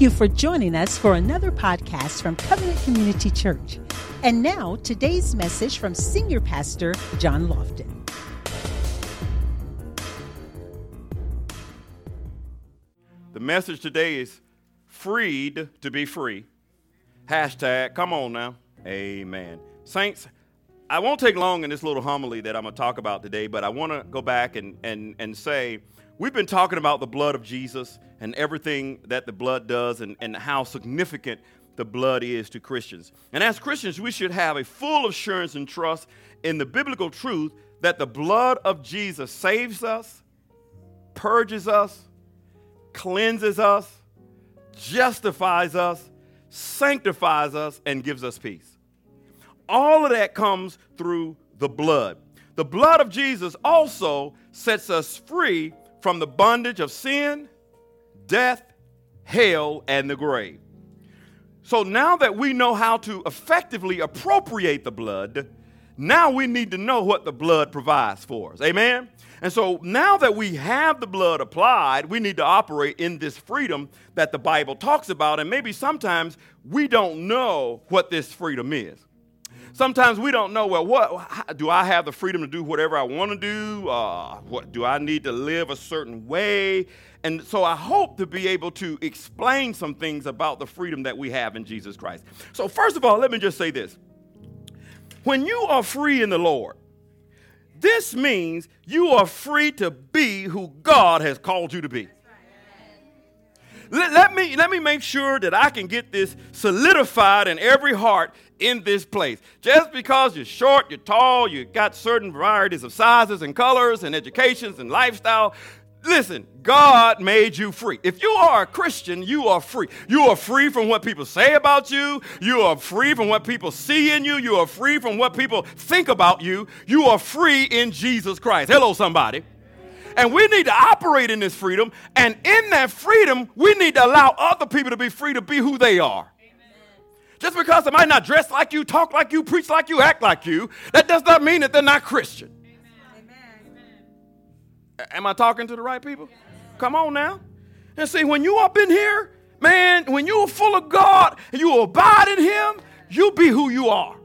Thank you for joining us for another podcast from Covenant Community Church. And now, today's message from Senior Pastor John Lofton. The message today is freed to be free. Hashtag, come on now. Amen. Saints, I won't take long in this little homily that I'm going to talk about today, but I want to go back and, and, and say we've been talking about the blood of Jesus and everything that the blood does and, and how significant the blood is to Christians. And as Christians, we should have a full assurance and trust in the biblical truth that the blood of Jesus saves us, purges us, cleanses us, justifies us, sanctifies us, and gives us peace. All of that comes through the blood. The blood of Jesus also sets us free from the bondage of sin, death, hell, and the grave. So now that we know how to effectively appropriate the blood, now we need to know what the blood provides for us. Amen? And so now that we have the blood applied, we need to operate in this freedom that the Bible talks about. And maybe sometimes we don't know what this freedom is. Sometimes we don't know, well, what do I have the freedom to do whatever I want to do? Uh, what do I need to live a certain way? And so I hope to be able to explain some things about the freedom that we have in Jesus Christ. So, first of all, let me just say this. When you are free in the Lord, this means you are free to be who God has called you to be. Let, let, me, let me make sure that I can get this solidified in every heart in this place. Just because you're short, you're tall, you got certain varieties of sizes and colors and educations and lifestyle, listen, God made you free. If you are a Christian, you are free. You are free from what people say about you. You are free from what people see in you. You are free from what people think about you. You are free in Jesus Christ. Hello, somebody. And we need to operate in this freedom. And in that freedom, we need to allow other people to be free to be who they are. Just because they might not dress like you, talk like you, preach like you, act like you, that does not mean that they're not Christian. Amen. Am I talking to the right people? Come on now. And see, when you up in here, man, when you're full of God and you abide in Him, you be who you are.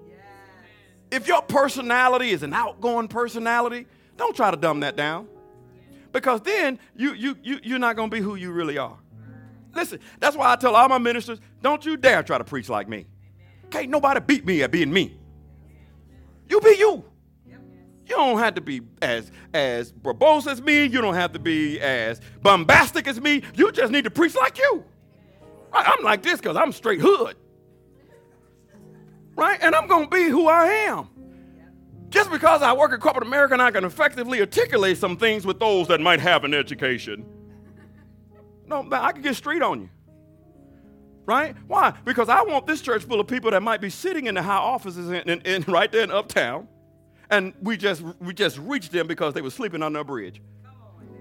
If your personality is an outgoing personality, don't try to dumb that down. Because then you, you, you, you're not going to be who you really are. Listen, that's why I tell all my ministers, don't you dare try to preach like me. Can't nobody beat me at being me. You be you. You don't have to be as as verbose as me. You don't have to be as bombastic as me. You just need to preach like you. I'm like this because I'm straight hood. Right? And I'm to be who I am. Just because I work at corporate America and I can effectively articulate some things with those that might have an education no, I can get street on you. Right? Why? Because I want this church full of people that might be sitting in the high offices in, in, in right there in uptown, and we just we just reached them because they were sleeping under a bridge.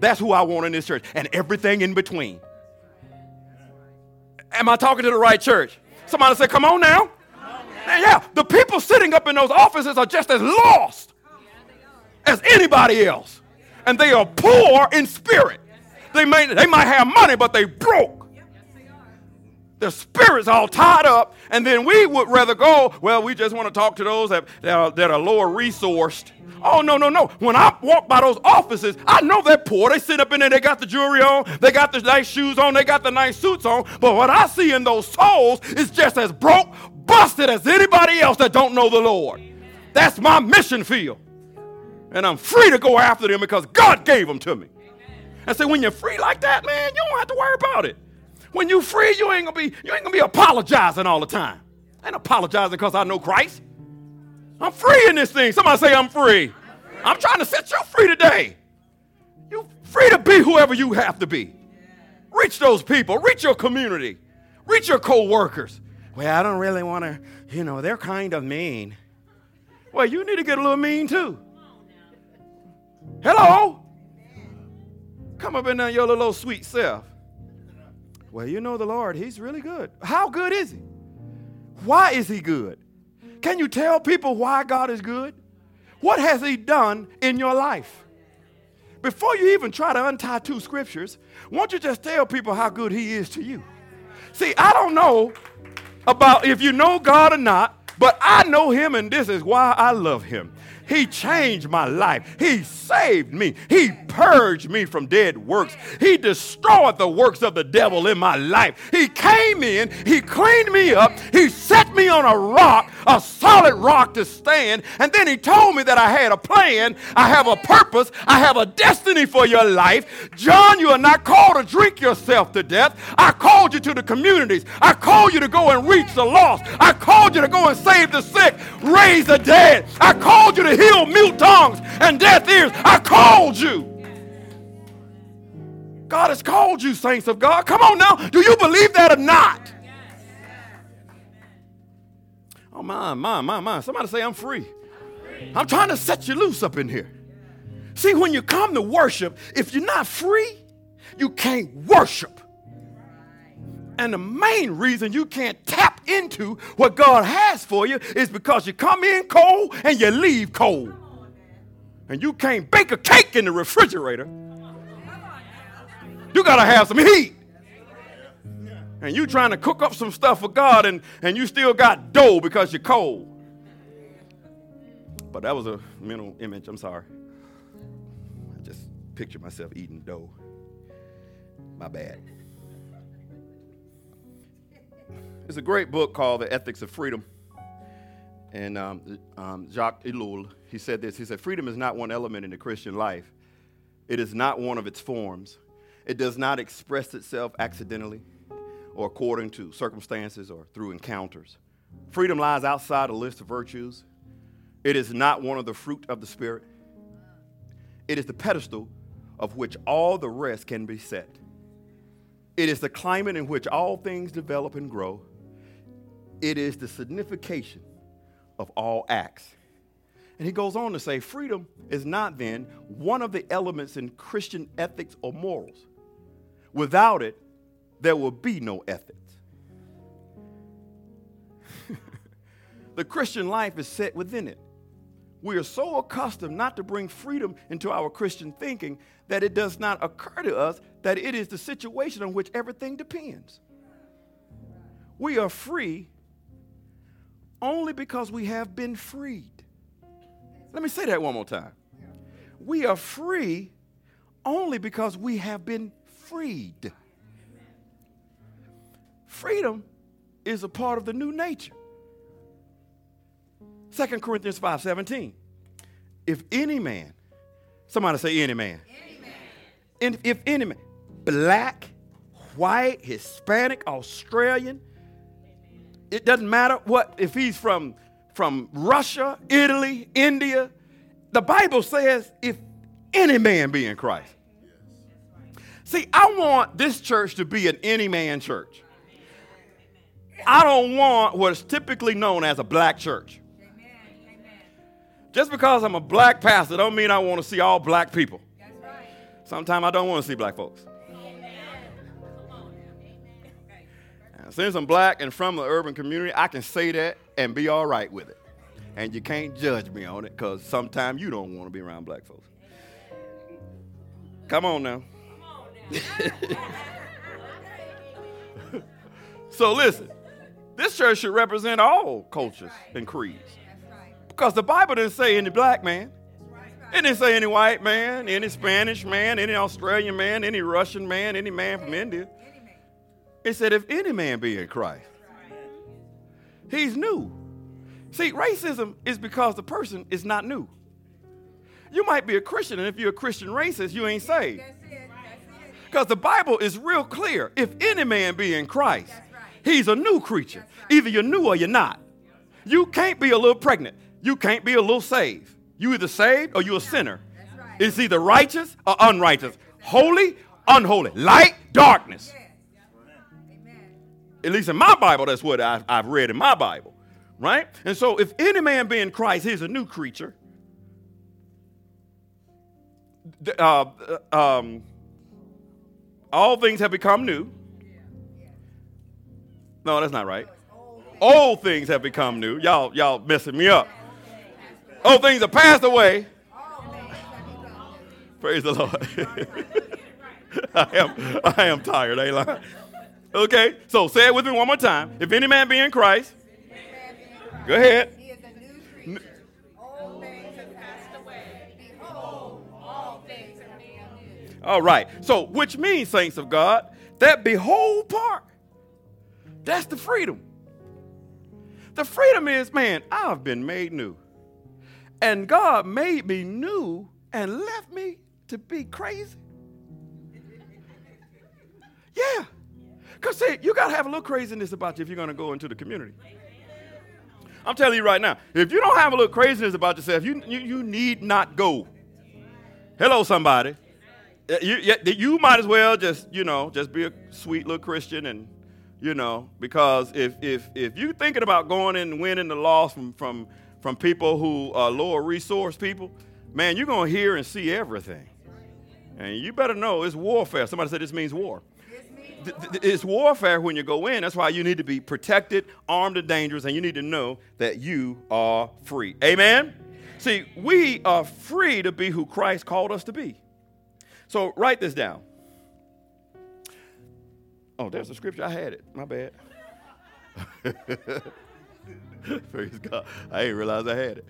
That's who I want in this church, and everything in between. Am I talking to the right church? Somebody say, "Come on now." Yeah, the people sitting up in those offices are just as lost as anybody else, and they are poor in spirit. They, may, they might have money, but they broke. Their spirit's all tied up, and then we would rather go, well, we just want to talk to those that, that, are, that are lower resourced. Oh, no, no, no. When I walk by those offices, I know they're poor. They sit up in there, they got the jewelry on, they got the nice shoes on, they got the nice suits on. But what I see in those souls is just as broke, busted as anybody else that don't know the Lord. That's my mission field. And I'm free to go after them because God gave them to me. And say, when you're free like that, man, you don't have to worry about it. When you're free, you ain't gonna be, you ain't gonna be apologizing all the time. I ain't apologizing because I know Christ. I'm free in this thing. Somebody say I'm free. I'm trying to set you free today. You free to be whoever you have to be. Reach those people, reach your community, reach your co-workers. Well, I don't really want to, you know, they're kind of mean. Well, you need to get a little mean too. Hello? Come up in there, your little sweet self. Well, you know the Lord, He's really good. How good is He? Why is He good? Can you tell people why God is good? What has He done in your life? Before you even try to untie two scriptures, won't you just tell people how good He is to you? See, I don't know about if you know God or not, but I know Him, and this is why I love Him. He changed my life. He saved me. He purged me from dead works. He destroyed the works of the devil in my life. He came in, He cleaned me up, He set me on a rock, a solid rock to stand, and then He told me that I had a plan, I have a purpose, I have a destiny for your life. John, you are not called to drink yourself to death. I called you to the communities. I called you to go and reach the lost. I called you to go and save the sick, raise the dead. I called you to heal mute tongues and deaf ears. I called you. God has called you, saints of God. Come on now. Do you believe that or not? Oh, my, my, my, my. Somebody say, I'm free. I'm trying to set you loose up in here. See, when you come to worship, if you're not free, you can't worship. And the main reason you can't tap into what God has for you is because you come in cold and you leave cold. And you can't bake a cake in the refrigerator. You got to have some heat. And you trying to cook up some stuff for God and, and you still got dough because you're cold. But that was a mental image. I'm sorry. I just picture myself eating dough. My bad. There's a great book called The Ethics of Freedom. And um, um, Jacques Ellul, he said this. He said, Freedom is not one element in the Christian life. It is not one of its forms. It does not express itself accidentally or according to circumstances or through encounters. Freedom lies outside a list of virtues. It is not one of the fruit of the Spirit. It is the pedestal of which all the rest can be set. It is the climate in which all things develop and grow. It is the signification of all acts. And he goes on to say freedom is not then one of the elements in Christian ethics or morals. Without it, there will be no ethics. the Christian life is set within it. We are so accustomed not to bring freedom into our Christian thinking that it does not occur to us that it is the situation on which everything depends. We are free only because we have been freed. Let me say that one more time. We are free only because we have been freed. Freedom is a part of the new nature. 2 Corinthians 5 17. If any man, somebody say any man. Any man. And if any man, black, white, Hispanic, Australian, it doesn't matter what, if he's from, from Russia, Italy, India, the Bible says if any man be in Christ. See, I want this church to be an any man church. I don't want what's typically known as a black church. Just because I'm a black pastor don't mean I want to see all black people. Sometimes I don't want to see black folks. Since I'm black and from the urban community, I can say that and be all right with it. And you can't judge me on it because sometimes you don't want to be around black folks. Come on now. so listen, this church should represent all cultures and creeds. Because the Bible didn't say any black man. It didn't say any white man, any Spanish man, any Australian man, any Russian man, any man from India. It said, if any man be in Christ, he's new. See, racism is because the person is not new. You might be a Christian, and if you're a Christian racist, you ain't saved. Because the Bible is real clear. If any man be in Christ, he's a new creature. Either you're new or you're not. You can't be a little pregnant. You can't be a little saved. You either saved or you're a sinner. It's either righteous or unrighteous, holy, unholy, light, darkness. At least in my Bible, that's what I've, I've read in my Bible, right? And so, if any man be in Christ, he's a new creature. Uh, um, all things have become new. No, that's not right. Old things have become new. Y'all, y'all messing me up. Old things have passed away. Praise the Lord. I am, I am tired, ain't? Okay, so say it with me one more time. If any man be in Christ, go ahead. He is a new creature. Old things have passed away. Behold, all things are made new. All right, so which means, saints of God, that behold part, that's the freedom. The freedom is, man, I've been made new. And God made me new and left me to be crazy. Yeah. Because, see, you got to have a little craziness about you if you're going to go into the community. I'm telling you right now, if you don't have a little craziness about yourself, you, you, you need not go. Hello, somebody. Uh, You, you, might as well just, you know, just be a sweet little Christian and, you know, because if, if, if you're thinking about going in and winning the loss from, from, from people who are lower resource people, man, you're going to hear and see everything. And you better know it's warfare. Somebody said this means war. It's warfare when you go in. That's why you need to be protected, armed, and dangerous, and you need to know that you are free. Amen? See, we are free to be who Christ called us to be. So write this down. Oh, there's the scripture. I had it. My bad. Praise God. I didn't realize I had it.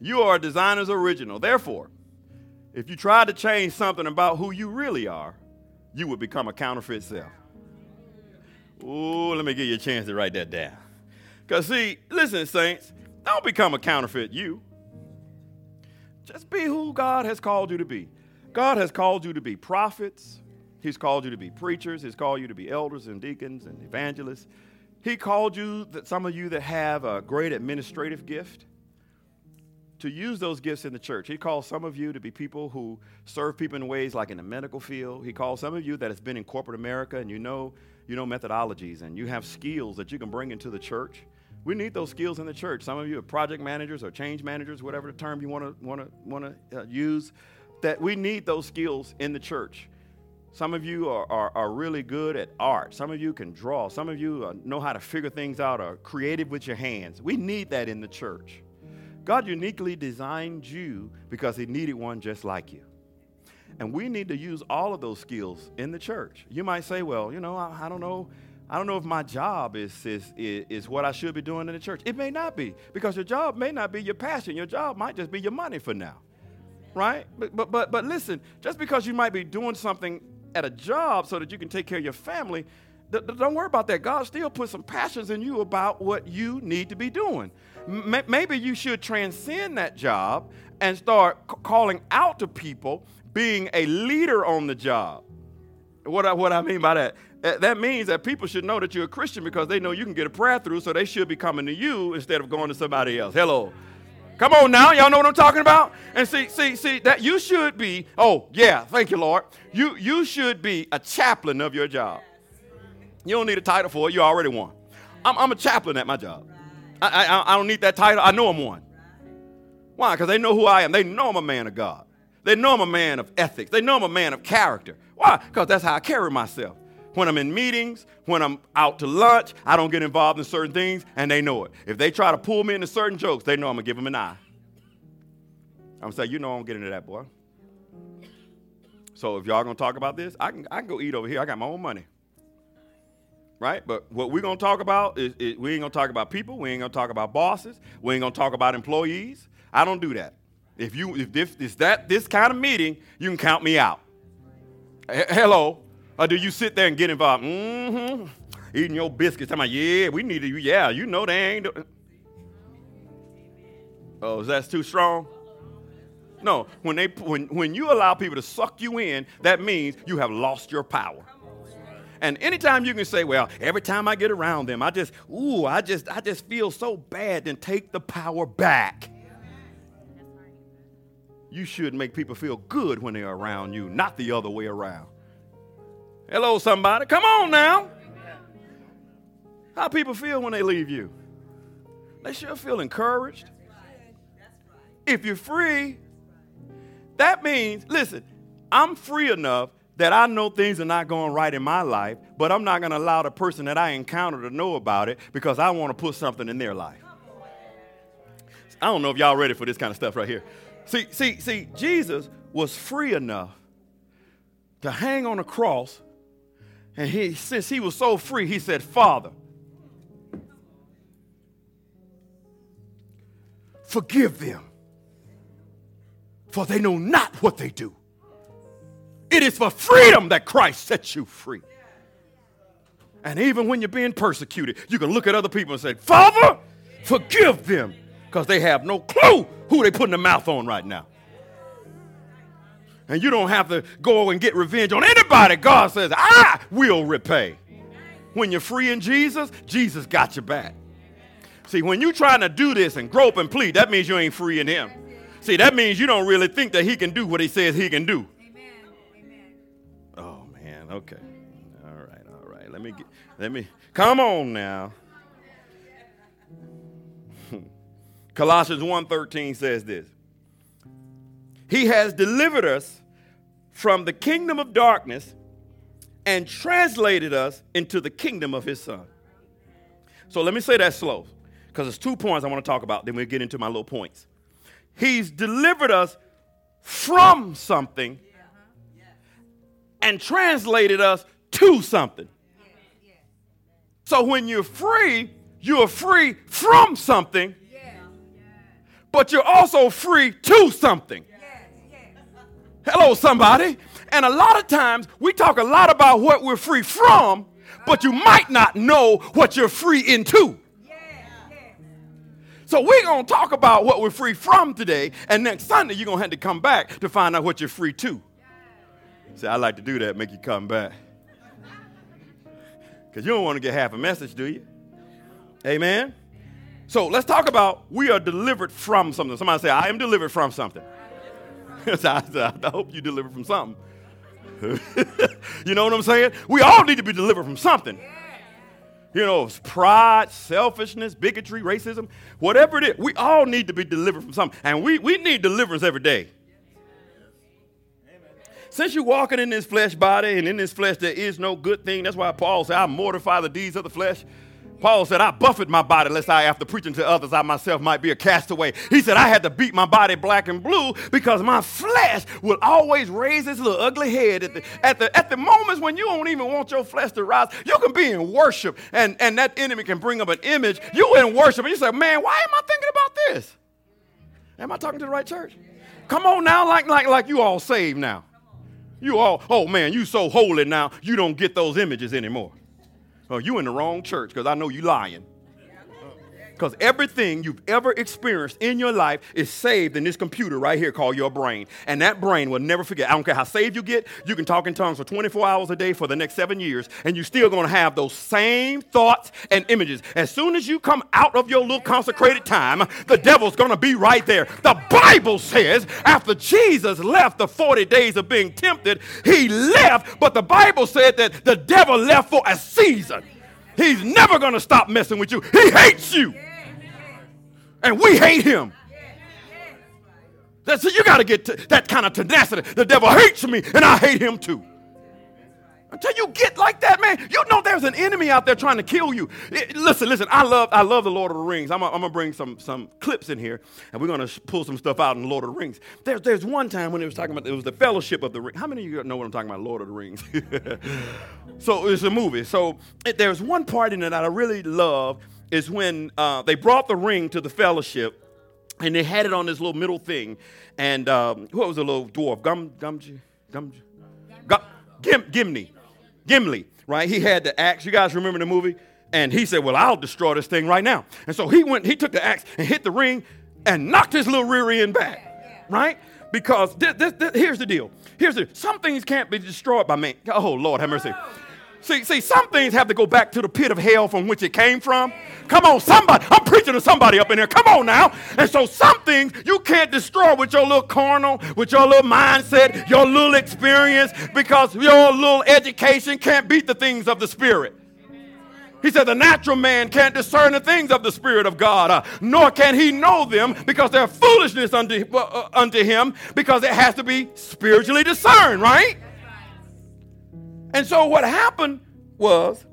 You are a designer's original. Therefore, if you try to change something about who you really are, you would become a counterfeit self. Ooh, let me give you a chance to write that down. Because, see, listen, saints, don't become a counterfeit you. Just be who God has called you to be. God has called you to be prophets. He's called you to be preachers. He's called you to be elders and deacons and evangelists. He called you, that some of you that have a great administrative gift, to use those gifts in the church. He calls some of you to be people who serve people in ways like in the medical field. He calls some of you that has been in corporate America and you know, you know methodologies and you have skills that you can bring into the church. We need those skills in the church. Some of you are project managers or change managers, whatever the term you want to want to want to uh, use. That we need those skills in the church. Some of you are, are, are really good at art. Some of you can draw. Some of you uh, know how to figure things out, are creative with your hands. We need that in the church. God uniquely designed you because He needed one just like you. And we need to use all of those skills in the church. You might say, well, you know, I, I don't know. I don't know if my job is, is, is, what I should be doing in the church. It may not be because your job may not be your passion. Your job might just be your money for now. Right? But, but, but, but listen, just because you might be doing something at a job so that you can take care of your family, don't worry about that. God still put some passions in you about what you need to be doing. Maybe you should transcend that job and start calling out to people, being a leader on the job. What I, what I mean by that? Uh, That means that people should know that you're a Christian because they know you can get a prayer through, so they should be coming to you instead of going to somebody else. Hello. Come on now, y'all know what I'm talking about? And see, see, see, that you should be, oh yeah, thank you, Lord. You you should be a chaplain of your job. You don't need a title for it, you already won. I'm, I'm a chaplain at my job. I, I, I don't need that title, I know I'm one. Why? Because they know who I am. They know I'm a man of God. They know I'm a man of ethics. They know I'm a man of character. Why? Because that's how I carry myself. When I'm in meetings, when I'm out to lunch, I don't get involved in certain things, and they know it. If they try to pull me into certain jokes, they know I'm going to give them an eye. I'm going to say, you know I don't get into that, boy. So if y'all going to talk about this, I can, I can go eat over here. I got my own money. Right? But what we're to talk about is, is we ain't to talk about people. We ain't to talk about bosses. We ain't to talk about employees. I don't do that. If you if this is that this kind of meeting, you can count me out. H- hello. Or do you sit there and get involved? Mm-hmm. Eating your biscuits. I'm like, yeah, we need to, yeah, you know they ain't. do-" Oh, is that too strong? No, when they when when you allow people to suck you in, that means you have lost your power. And anytime you can say, well, every time I get around them, I just, ooh, I just, I just feel so bad, then take the power back. You should make people feel good when they're around you, not the other way around. Hello, somebody. Come on now. How people feel when they leave you? They sure feel encouraged. If you're free, that means, listen, I'm free enough that I know things are not going right in my life, but I'm not going to allow the person that I encounter to know about it because I want to put something in their life. I don't know if y'all ready for this kind of stuff right here. See, see, see, Jesus was free enough to hang on a cross And he, since he was so free, he said, Father, forgive them, for they know not what they do. It is for freedom that Christ sets you free. And even when you're being persecuted, you can look at other people and say, Father, forgive them, because they have no clue who they're putting their mouth on right now. And you don't have to go and get revenge on anybody. God says, I will repay. When you're free in Jesus, Jesus got your back. See, when you're trying to do this and grope and plead, that means you ain't free in Him. See, that means you don't really think that He can do what He says He can do. Okay. All right, all right. Let me get, let me, come on now. Colossians 1.13 says this. He has delivered us from the kingdom of darkness and translated us into the kingdom of his son. So let me say that slow because there's two points I want to talk about. Then we'll get into my little points. He's delivered us from something and translated us to something. So when you're free, you're free from something, but you're also free to something. Hello, somebody. And a lot of times we talk a lot about what we're free from, but you might not know what you're free into. So we're going to talk about what we're free from today, and next Sunday you're going to have to come back to find out what you're free to. See, I like to do that, make you come back. Because you don't want to get half a message, do you? Amen? So let's talk about we are delivered from something. Somebody say, I am delivered from something. I, I hope you deliver from something. you know what I'm saying? We all need to be delivered from something. You know, pride, selfishness, bigotry, racism, whatever it is, we all need to be delivered from something. And we, we need deliverance every day. Since you're walking in this flesh body and in this flesh there is no good thing, that's why Paul said, I mortify the deeds of the flesh. Paul said, I buffet my body lest I, after preaching to others, I myself might be a castaway. He said, I had to beat my body black and blue because my flesh will always raise its little ugly head. At the, at the, at the moments when you don't even want your flesh to rise, you can be in worship and, and that enemy can bring up an image. You in worship and you say, man, why am I thinking about this? Am I talking to the right church? Come on now, like, like, like you all saved now. You all, oh man, you so holy now, you don't get those images anymore. Oh, you in the wrong church because I know you lying. Because everything you've ever experienced in your life is saved in this computer right here called your brain. And that brain will never forget. I don't care how saved you get, you can talk in tongues for 24 hours a day for the next seven years, and you're still going to have those same thoughts and images. As soon as you come out of your little consecrated time, the devil's going to be right there. The Bible says after Jesus left the 40 days of being tempted, he left, but the Bible said that the devil left for a season. He's never going to stop messing with you. He hates you and we hate him. That's, it. you got to get that kind of tenacity. The devil hates me, and I hate him too. Until you get like that, man, you know there's an enemy out there trying to kill you. It, listen, listen. I love, I love the Lord of the Rings. I'm, gonna bring some some clips in here, and we're gonna pull some stuff out in the Lord of the Rings. There's there's one time when it was talking about it was the Fellowship of the Ring. How many of you know what I'm talking about? Lord of the Rings. so it's a movie. So it, there's one part in it that I really love is when uh, they brought the ring to the fellowship and they had it on this little middle thing. And um, what was the little dwarf? Gum, Gumji, Gumji, Gum, Gim, Gimli, Gimli, right? He had the axe. You guys remember the movie? And he said, "Well, I'll destroy this thing right now." And so he went. He took the axe and hit the ring and knocked his little rear end back, right? Because this, this, this, here's the deal. Here's the some things can't be destroyed by man. Oh Lord, have mercy. See, see, some things have to go back to the pit of hell from which it came from. Come on, somebody. I'm preaching to somebody up in here. Come on now. And so some things you can't destroy with your little carnal, with your little mindset, your little experience, because your little education can't beat the things of the Spirit. He said, The natural man can't discern the things of the Spirit of God, uh, nor can he know them because they're foolishness unto, uh unto him, because it has to be spiritually discerned, right? And so what happened was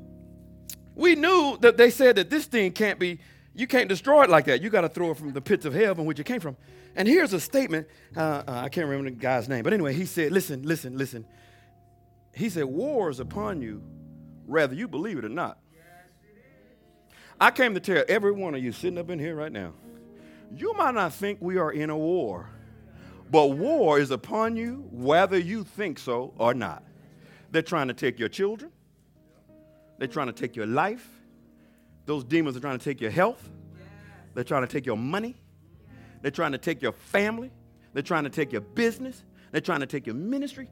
we knew that they said that this thing can't be, you can't destroy it like that. You got to throw it from the pits of hell from which it came from. And here's a statement. Uh, uh, I can't remember the guy's name, but anyway, he said, "Listen, listen, listen." He said, "War is upon you, whether you believe it or not. I came to tell every one of you sitting up in here right now, you might not think we are in a war, but war is upon you whether you think so or not. They're trying to take your children, they're trying to take your life. Those demons are trying to take your health, they're trying to take your money, they're trying to take your family, they're trying to take your business, they're trying to take your ministry,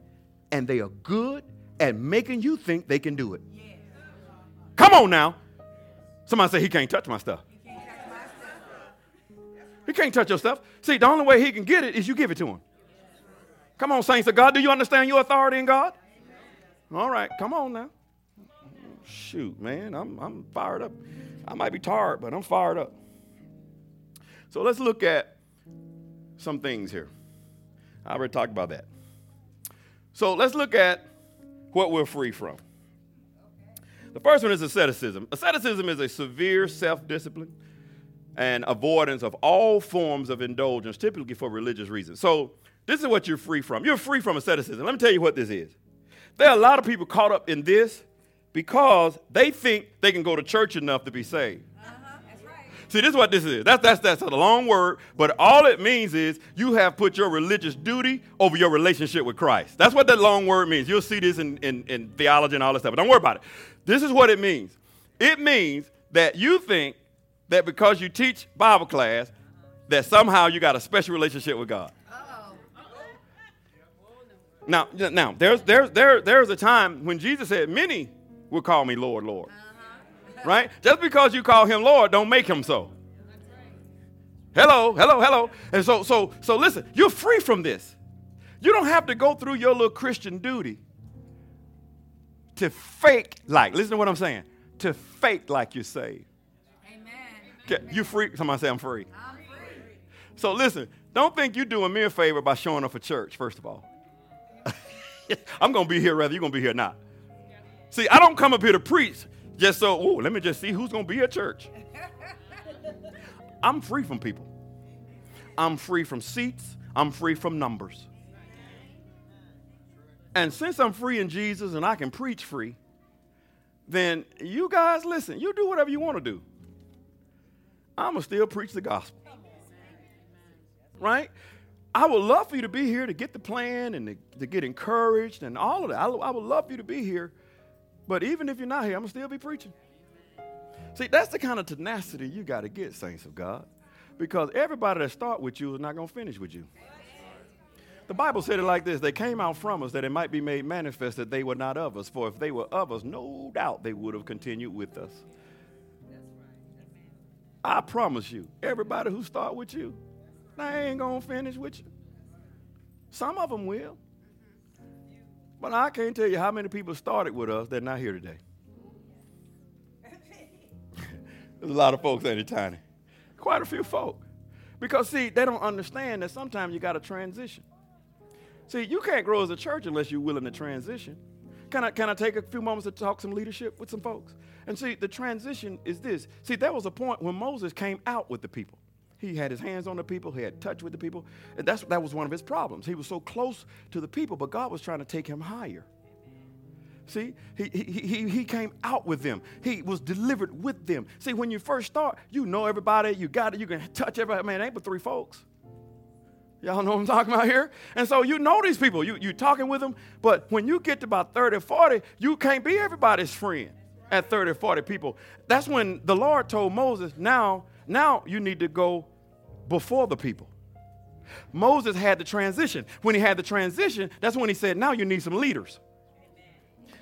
and they are good at making you think they can do it. Come on now. Somebody say he can't touch my stuff. He can't touch your stuff. See, the only way he can get it is you give it to him. Come on, saints of God. Do you understand your authority in God? All right, come on now. Shoot, man, I'm, I'm fired up. I might be tired, but I'm fired up. So let's look at some things here. I already talked about that. So let's look at what we're free from. The first one is asceticism. Asceticism is a severe self discipline and avoidance of all forms of indulgence, typically for religious reasons. So, this is what you're free from. You're free from asceticism. Let me tell you what this is. There are a lot of people caught up in this because they think they can go to church enough to be saved. Uh-huh. See, this is what this is. That's, that's, that's a long word, but all it means is you have put your religious duty over your relationship with Christ. That's what that long word means. You'll see this in, in, in theology and all this stuff, but don't worry about it. This is what it means it means that you think that because you teach Bible class, that somehow you got a special relationship with God. Now, now there's, there's, there, there's a time when Jesus said, Many will call me Lord, Lord uh-huh. right? Just because you call him Lord, don't make him so. Hello, hello, hello. And so, so, so listen, you're free from this. You don't have to go through your little Christian duty to fake like, listen to what I'm saying, to fake like you're saved. Amen. You free? Somebody say I'm free. I'm free. So listen, don't think you're doing me a favor by showing up for church, first of all. I'm going to be here whether you're going to be here or not. See, I don't come up here to preach just so, oh, let me just see who's going to be at church. I'm free from people. I'm free from seats. I'm free from numbers. And since I'm free in Jesus and I can preach free, then you guys listen, you do whatever you want to do. I'm going to still preach the gospel. Right? I would love for you to be here to get the plan and to, to get encouraged and all of that. I, I would love for you to be here but even if you're not here, I'm going to still be preaching. See, that's the kind of tenacity you got to get, saints of God. Because everybody that start with you is not going to finish with you. The Bible said it like this They came out from us that it might be made manifest that they were not of us. For if they were of us, no doubt they would have continued with us. I promise you, everybody who start with you, they ain't going to finish with you. Some of them will. But I can't tell you how many people started with us that are not here today. There's a lot of folks, ain't it, Tiny? Quite a few folk. Because, see, they don't understand that sometimes you got to transition. See, you can't grow as a church unless you're willing to transition. Can I, can I take a few moments to talk some leadership with some folks? And see, the transition is this. See, there was a point when Moses came out with the people. He had his hands on the people. He had touch with the people. And that's, that was one of his problems. He was so close to the people, but God was trying to take him higher. See, he, he, he, he came out with them. He was delivered with them. See, when you first start, you know everybody. You got it. You can touch everybody. Man, ain't but three folks. Y'all know what I'm talking about here? And so you know these people. You, you talking with them. But when you get to about 30 40, you can't be everybody's friend at 30 40 people. That's when the Lord told Moses, now now you need to go before the people. Moses had the transition. When he had the transition, that's when he said, Now you need some leaders.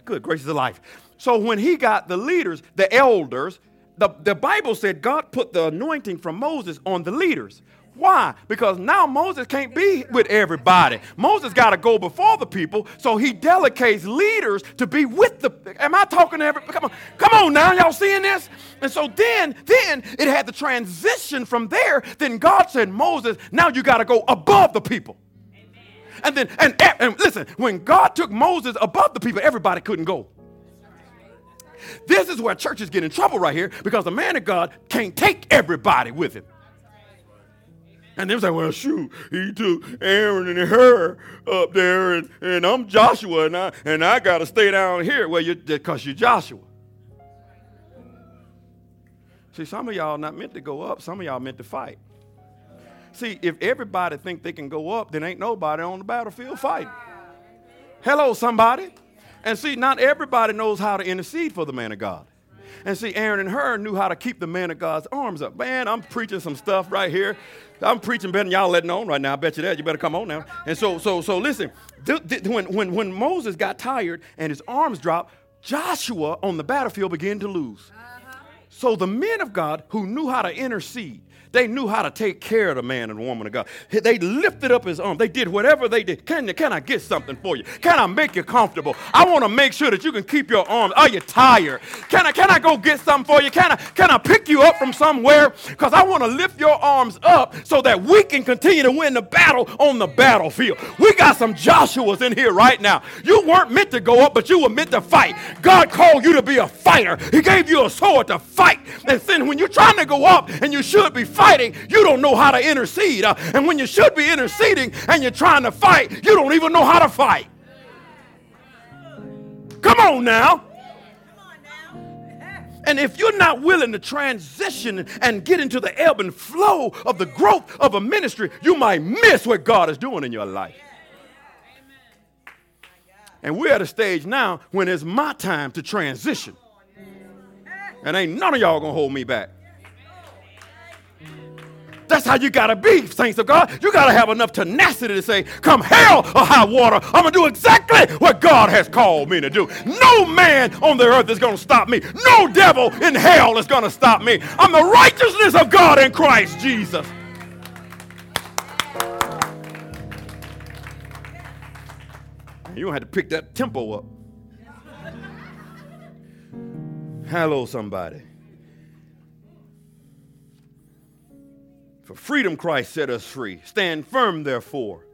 Good gracious of life. So when he got the leaders, the elders, the, the Bible said God put the anointing from Moses on the leaders. Why? Because now Moses can't be with everybody. Moses got to go before the people, so he delegates leaders to be with the. Am I talking to everybody? Come on, come on now, y'all seeing this? And so then, then it had the transition from there. Then God said, Moses, now you got to go above the people. And then, and, and listen, when God took Moses above the people, everybody couldn't go. This is where churches get in trouble right here because the man of God can't take everybody with him. And they was like, well, shoot, he took Aaron and Hur up there, and, and I'm Joshua, and I, and I got to stay down here. Well, you because you're Joshua. See, some of y'all not meant to go up. Some of y'all meant to fight. See, if everybody think they can go up, then ain't nobody on the battlefield fighting. Hello, somebody. And see, not everybody knows how to intercede for the man of God. And see, Aaron and Hur knew how to keep the man of God's arms up. Man, I'm preaching some stuff right here. I'm preaching better than y'all letting on right now. I bet you that. You better come on now. And so, so, so listen. Th- th- when, when, when Moses got tired and his arms dropped, Joshua on the battlefield began to lose. Uh-huh. So the men of God who knew how to intercede, they knew how to take care of the man and woman of God. They lifted up his arm. They did whatever they did. Can, can I get something for you? Can I make you comfortable? I want to make sure that you can keep your arms. Are you tired? Can I, can I go get something for you? Can I, can I pick you up from somewhere? Because I want to lift your arms up so that we can continue to win the battle on the battlefield. We got some Joshuas in here right now. You weren't meant to go up, but you were meant to fight. God called you to be a fighter. He gave you a sword to fight. And then when you're trying to go up and you should be fighting, you don't know how to intercede. Uh, and when you should be interceding and you're trying to fight, you don't even know how to fight. Come on now. And if you're not willing to transition and get into the ebb and flow of the growth of a ministry, you might miss what God is doing in your life. And we're at a stage now when it's my time to transition. And ain't none of y'all gonna hold me back. That's how you gotta be, saints of God. You gotta have enough tenacity to say, come hell or high water, I'm gonna do exactly what God has called me to do. No man on the earth is gonna stop me. No devil in hell is gonna stop me. I'm the righteousness of God in Christ Jesus. You don't have to pick that tempo up. Hello, somebody. For freedom Christ set us free. Stand firm, therefore,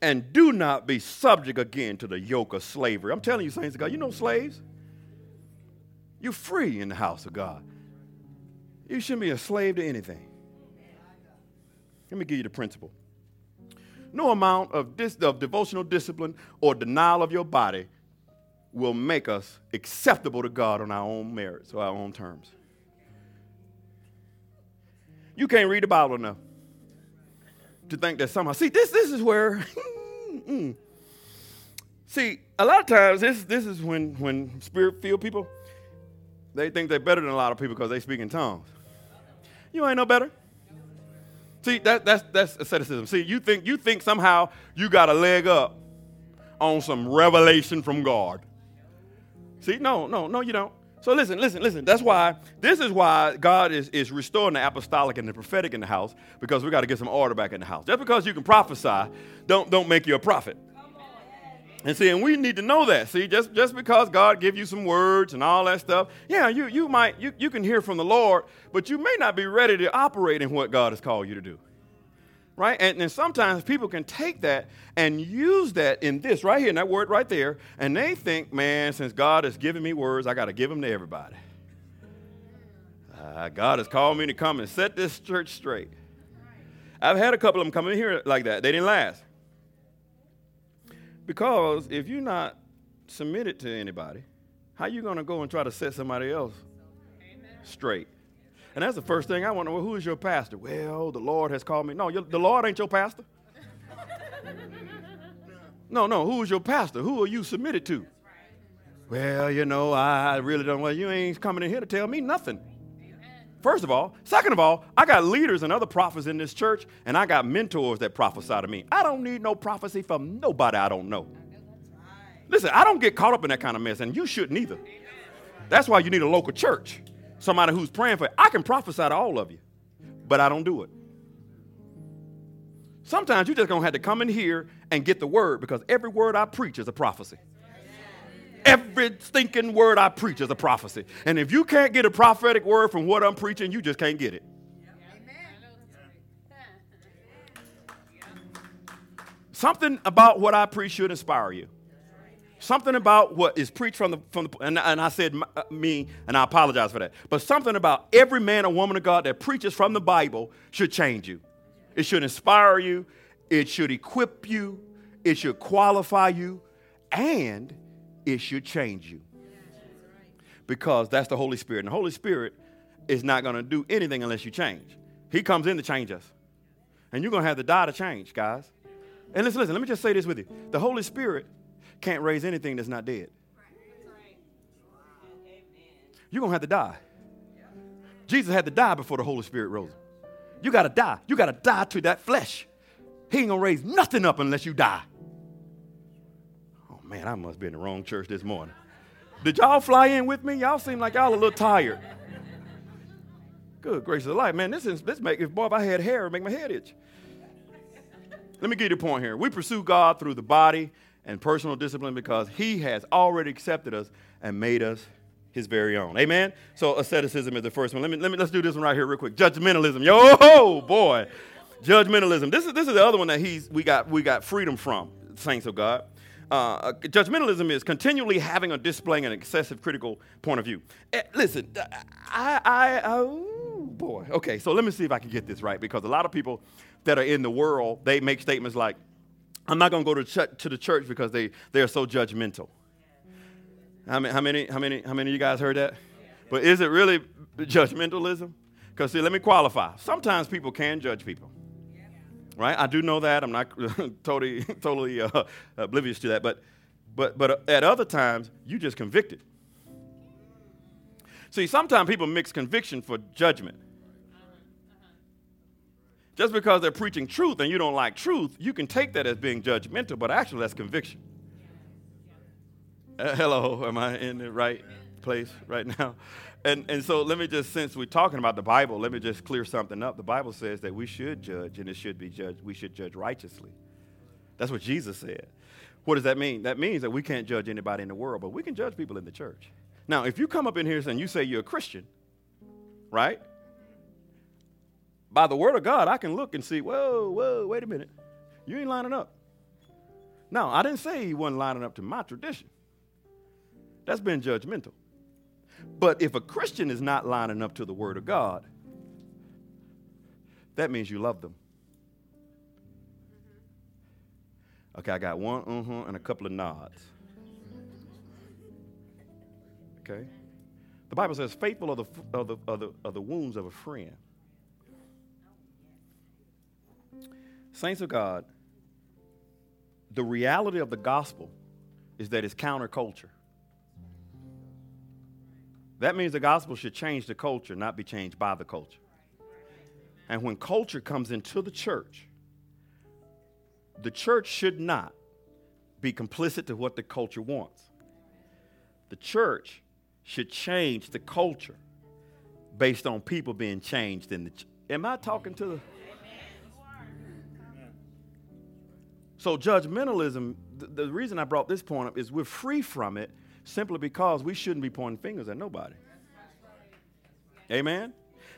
and do not be subject again to the yoke of slavery. I'm telling you, saints of God, you know slaves? You're free in the house of God. You shouldn't be a slave to anything. Let me give you the principle. No amount of, dis- of devotional discipline or denial of your body will make us acceptable to God on our own merits or our own terms. You can't read the Bible enough to think that somehow. See, this this is where. see, a lot of times this this is when when spirit filled people they think they're better than a lot of people because they speak in tongues. You ain't no better. See, that, that's that's asceticism. See, you think you think somehow you got a leg up on some revelation from God. See, no, no, no, you don't. So listen, listen, listen. That's why, this is why God is, is restoring the apostolic and the prophetic in the house, because we got to get some order back in the house. Just because you can prophesy, don't, don't make you a prophet. And see, and we need to know that. See, just, just because God give you some words and all that stuff, yeah, you, you might, you, you can hear from the Lord, but you may not be ready to operate in what God has called you to do right? And, and sometimes people can take that and use that in this right here, in that word right there, and they think, man, since God has given me words, I got to give them to everybody. Uh, God has called me to come and set this church straight. I've had a couple of them come in here like that. They didn't last. Because if you're not submitted to anybody, how you going to go and try to set somebody else straight? And that's the first thing I want to know. Well, who is your pastor? Well, the Lord has called me. No, the Lord ain't your pastor. no, no. Who is your pastor? Who are you submitted to? Well, you know, I really don't. Well, you ain't coming in here to tell me nothing. First of all. Second of all, I got leaders and other prophets in this church, and I got mentors that prophesy to me. I don't need no prophecy from nobody I don't know. Listen, I don't get caught up in that kind of mess, and you shouldn't either. That's why you need a local church somebody who's praying for you. I can prophesy to all of you, but I don't do it. Sometimes you're just going to have to come in here and get the word because every word I preach is a prophecy. Every stinking word I preach is a prophecy. And if you can't get a prophetic word from what I'm preaching, you just can't get it. Something about what I preach should inspire you. Something about what is preached from the, from the and, and I said uh, me, and I apologize for that. But something about every man or woman of God that preaches from the Bible should change you. It should inspire you. It should equip you. It should qualify you. And it should change you. Because that's the Holy Spirit. And the Holy Spirit is not going to do anything unless you change. He comes in to change us. And you're going to have to die to change, guys. And listen, listen, let me just say this with you. The Holy Spirit can't raise anything that's not dead. You're going to have to die. Jesus had to die before the Holy Spirit rose. You got to die. You got to die to that flesh. He ain't going to raise nothing up unless you die. Oh, man, I must be in the wrong church this morning. Did y'all fly in with me? Y'all seem like y'all a little tired. Good gracious of life, man. This is this make if boy if I had hair, it'd make my head itch. Let me get you a point here. We pursue God through the body and personal discipline because He has already accepted us and made us His very own. Amen. So asceticism is the first one. Let me let me let's do this one right here real quick. Judgmentalism. Yo, boy, judgmentalism. This is this is the other one that he's we got we got freedom from. Saints of God. Uh, judgmentalism is continually having or displaying an excessive critical point of view. Uh, listen, I, I, oh boy. Okay, so let me see if I can get this right because a lot of people that are in the world they make statements like, "I'm not going to go to, ch- to the church because they they are so judgmental." How many, how many, how many, how many of you guys heard that? But is it really judgmentalism? Because see, let me qualify. Sometimes people can judge people right? I do know that. I'm not totally totally uh, oblivious to that, but but but uh, at other times you just convicted. See, sometimes people mix conviction for judgment. Just because they're preaching truth and you don't like truth, you can take that as being judgmental, but actually that's conviction. Uh, hello, am I in the right place right now? And, and so let me just, since we're talking about the Bible, let me just clear something up. The Bible says that we should judge, and it should be judged. We should judge righteously. That's what Jesus said. What does that mean? That means that we can't judge anybody in the world, but we can judge people in the church. Now, if you come up in here and you say you're a Christian, right? By the word of God, I can look and see, whoa, whoa, wait a minute. You ain't lining up. Now, I didn't say he wasn't lining up to my tradition. That's been judgmental. But if a Christian is not lining up to the Word of God, that means you love them. Okay, I got one uh huh and a couple of nods. Okay? The Bible says, faithful are the, are the, are the, are the wounds of a friend. Saints of God, the reality of the gospel is that it's counterculture. That means the gospel should change the culture, not be changed by the culture. And when culture comes into the church, the church should not be complicit to what the culture wants. The church should change the culture based on people being changed in the ch- Am I talking to the So judgmentalism, the, the reason I brought this point up is we're free from it simply because we shouldn't be pointing fingers at nobody. Amen?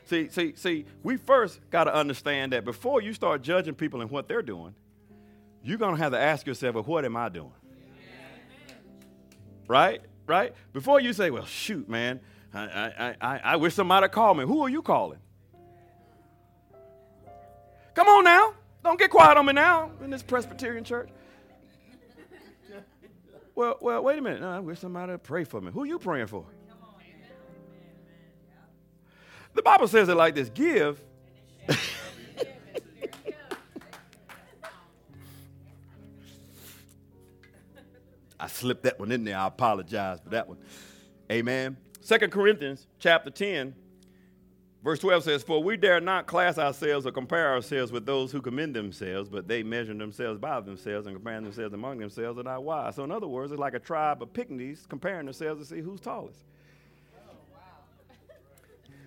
See, see, see, we first got to understand that before you start judging people and what they're doing, you're going to have to ask yourself, well, what am I doing? Right? Right? Before you say, well, shoot, man, I, I, I, I wish somebody called me. Who are you calling? Come on now. Don't get quiet on me now in this Presbyterian church. Well, well, wait a minute. No, I wish somebody would pray for me. Who are you praying for? The Bible says it like this give. I slipped that one in there. I apologize for that one. Amen. Second Corinthians chapter 10, Verse 12 says, For we dare not class ourselves or compare ourselves with those who commend themselves, but they measure themselves by themselves and compare themselves among themselves and not wise. So, in other words, it's like a tribe of pygmies comparing themselves to see who's tallest.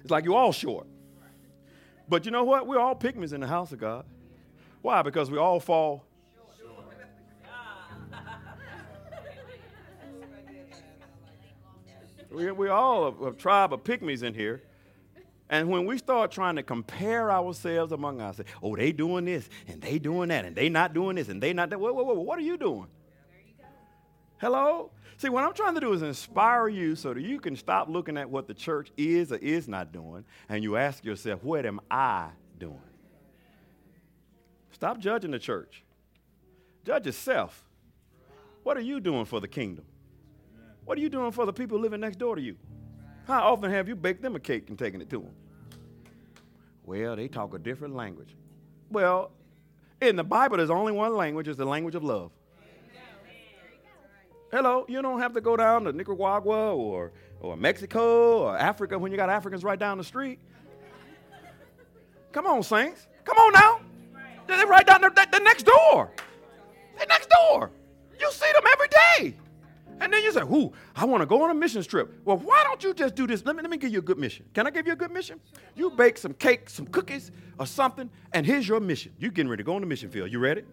It's like you're all short. But you know what? We're all pygmies in the house of God. Why? Because we all fall. we, we all a tribe of pygmies in here. And when we start trying to compare ourselves among ourselves, oh, they doing this and they doing that and they not doing this and they not that. Whoa, whoa, whoa, what are you doing? You Hello? See, what I'm trying to do is inspire you so that you can stop looking at what the church is or is not doing and you ask yourself, what am I doing? Stop judging the church. Judge yourself. What are you doing for the kingdom? What are you doing for the people living next door to you? How often have you baked them a cake and taken it to them? Well, they talk a different language. Well, in the Bible, there's only one language, it's the language of love. Hello, you don't have to go down to Nicaragua or, or Mexico or Africa when you got Africans right down the street. Come on, saints. Come on now. They're right down there, they're next door. They're next door. You see them every day. And then you say, Who? I want to go on a mission trip. Well, why don't you just do this? Let me, let me give you a good mission. Can I give you a good mission? You bake some cake, some cookies, or something, and here's your mission. You getting ready to go on the mission field. You ready?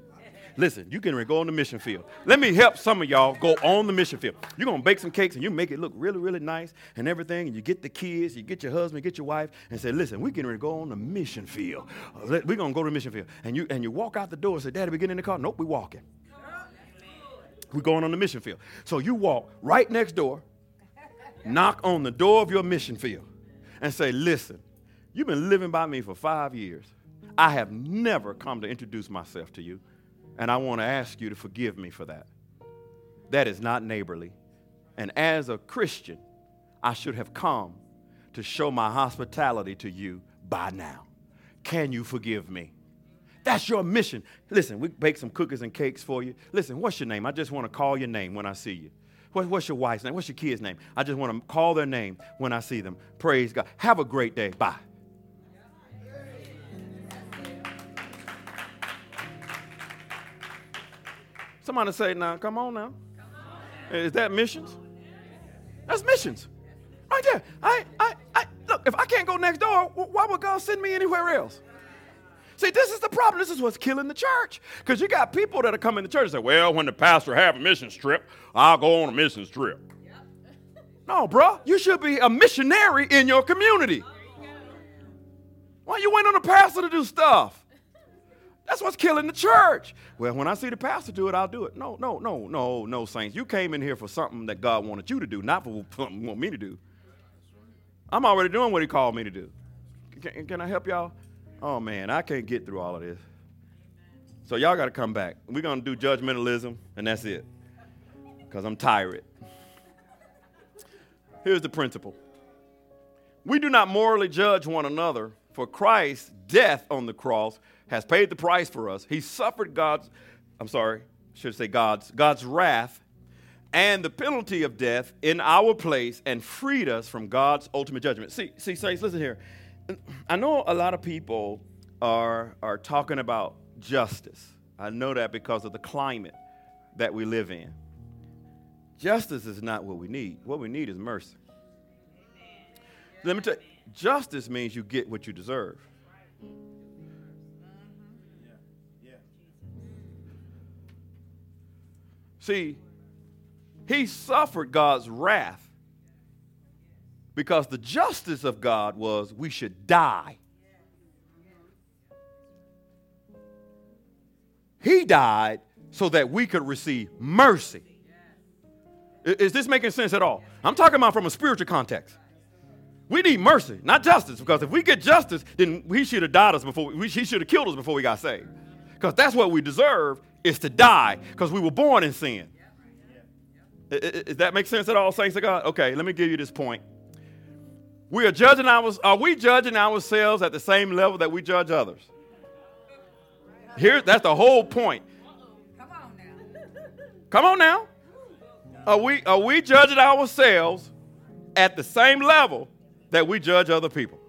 Listen, you getting ready to go on the mission field. Let me help some of y'all go on the mission field. You're gonna bake some cakes and you make it look really, really nice and everything, and you get the kids, you get your husband, get your wife, and say, listen, we're getting ready to go on the mission field. We're gonna go to the mission field. And you and you walk out the door and say, Daddy, we get in the car. Nope, we walking. We're going on the mission field. So you walk right next door, knock on the door of your mission field, and say, Listen, you've been living by me for five years. I have never come to introduce myself to you, and I want to ask you to forgive me for that. That is not neighborly. And as a Christian, I should have come to show my hospitality to you by now. Can you forgive me? That's your mission. Listen, we bake some cookies and cakes for you. Listen, what's your name? I just want to call your name when I see you. What, what's your wife's name? What's your kid's name? I just want to call their name when I see them. Praise God. Have a great day. Bye. Somebody say, now, come on now. Is that missions? That's missions. Right there. I, I, I, look, if I can't go next door, why would God send me anywhere else? See, this is the problem. This is what's killing the church. Because you got people that are coming to church and say, well, when the pastor have a mission trip, I'll go on a mission trip. Yep. no, bro. You should be a missionary in your community. Why you wait on the pastor to do stuff? That's what's killing the church. Well, when I see the pastor do it, I'll do it. No, no, no, no, no, saints. You came in here for something that God wanted you to do, not for something He want me to do. I'm already doing what He called me to do. Can, can I help y'all? Oh man, I can't get through all of this. So y'all got to come back. We're going to do judgmentalism, and that's it. Because I'm tired. Here's the principle we do not morally judge one another, for Christ's death on the cross has paid the price for us. He suffered God's, I'm sorry, should say God's, God's wrath and the penalty of death in our place and freed us from God's ultimate judgment. See, see, saints, listen here. I know a lot of people are, are talking about justice. I know that because of the climate that we live in. Justice is not what we need. What we need is mercy. Let me tell you, justice means you get what you deserve. See, he suffered God's wrath because the justice of God was we should die. He died so that we could receive mercy. Is this making sense at all? I'm talking about from a spiritual context. We need mercy, not justice, because if we get justice, then he should have died us before we, he should have killed us before we got saved. Because that's what we deserve is to die, because we were born in sin. Does that make sense at all, saints of God? Okay, let me give you this point. We are judging our, are we judging ourselves at the same level that we judge others? Here, that's the whole point. Come on now. Come on now. Are we, are we judging ourselves at the same level that we judge other people?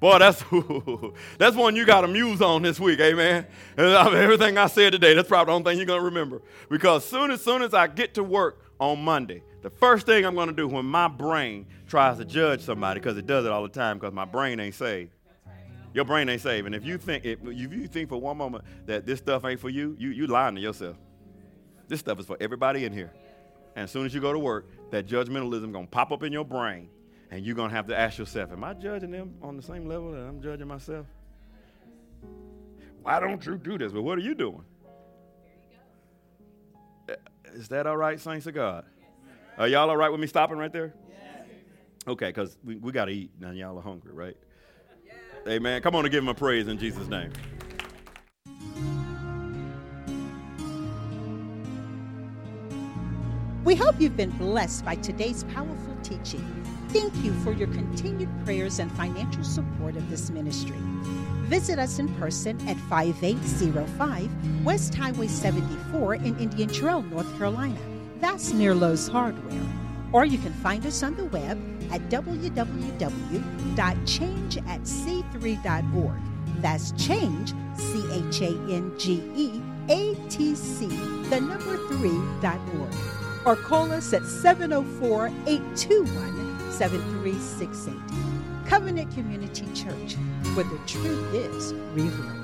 Boy, that's that's one you got to muse on this week, amen. Everything I said today, that's probably the only thing you're gonna remember. Because soon as soon as I get to work on Monday, the first thing I'm going to do when my brain tries to judge somebody, because it does it all the time, because my brain ain't saved. Your brain ain't saved. And if you think if you think for one moment that this stuff ain't for you, you you lying to yourself. This stuff is for everybody in here. And as soon as you go to work, that judgmentalism gonna pop up in your brain, and you're gonna have to ask yourself, Am I judging them on the same level that I'm judging myself? Why don't you do this? But what are you doing? Eh, is that all right, saints of God? Are y'all all right with me stopping right there? Okay, because we, we got to eat. Now y'all are hungry, right? Amen. Come on and give him a praise in Jesus' name. We hope you've been blessed by today's powerful teaching. Thank you for your continued prayers and financial support of this ministry. Visit us in person at 5805 West Highway 74 in Indian Trail, North Carolina. That's near Lowe's Hardware. Or you can find us on the web at www.changeatc3.org. That's change, C H A N G E A T C, the number 3.org. Or call us at 704 821 7368. Covenant Community Church, where the truth is revealed.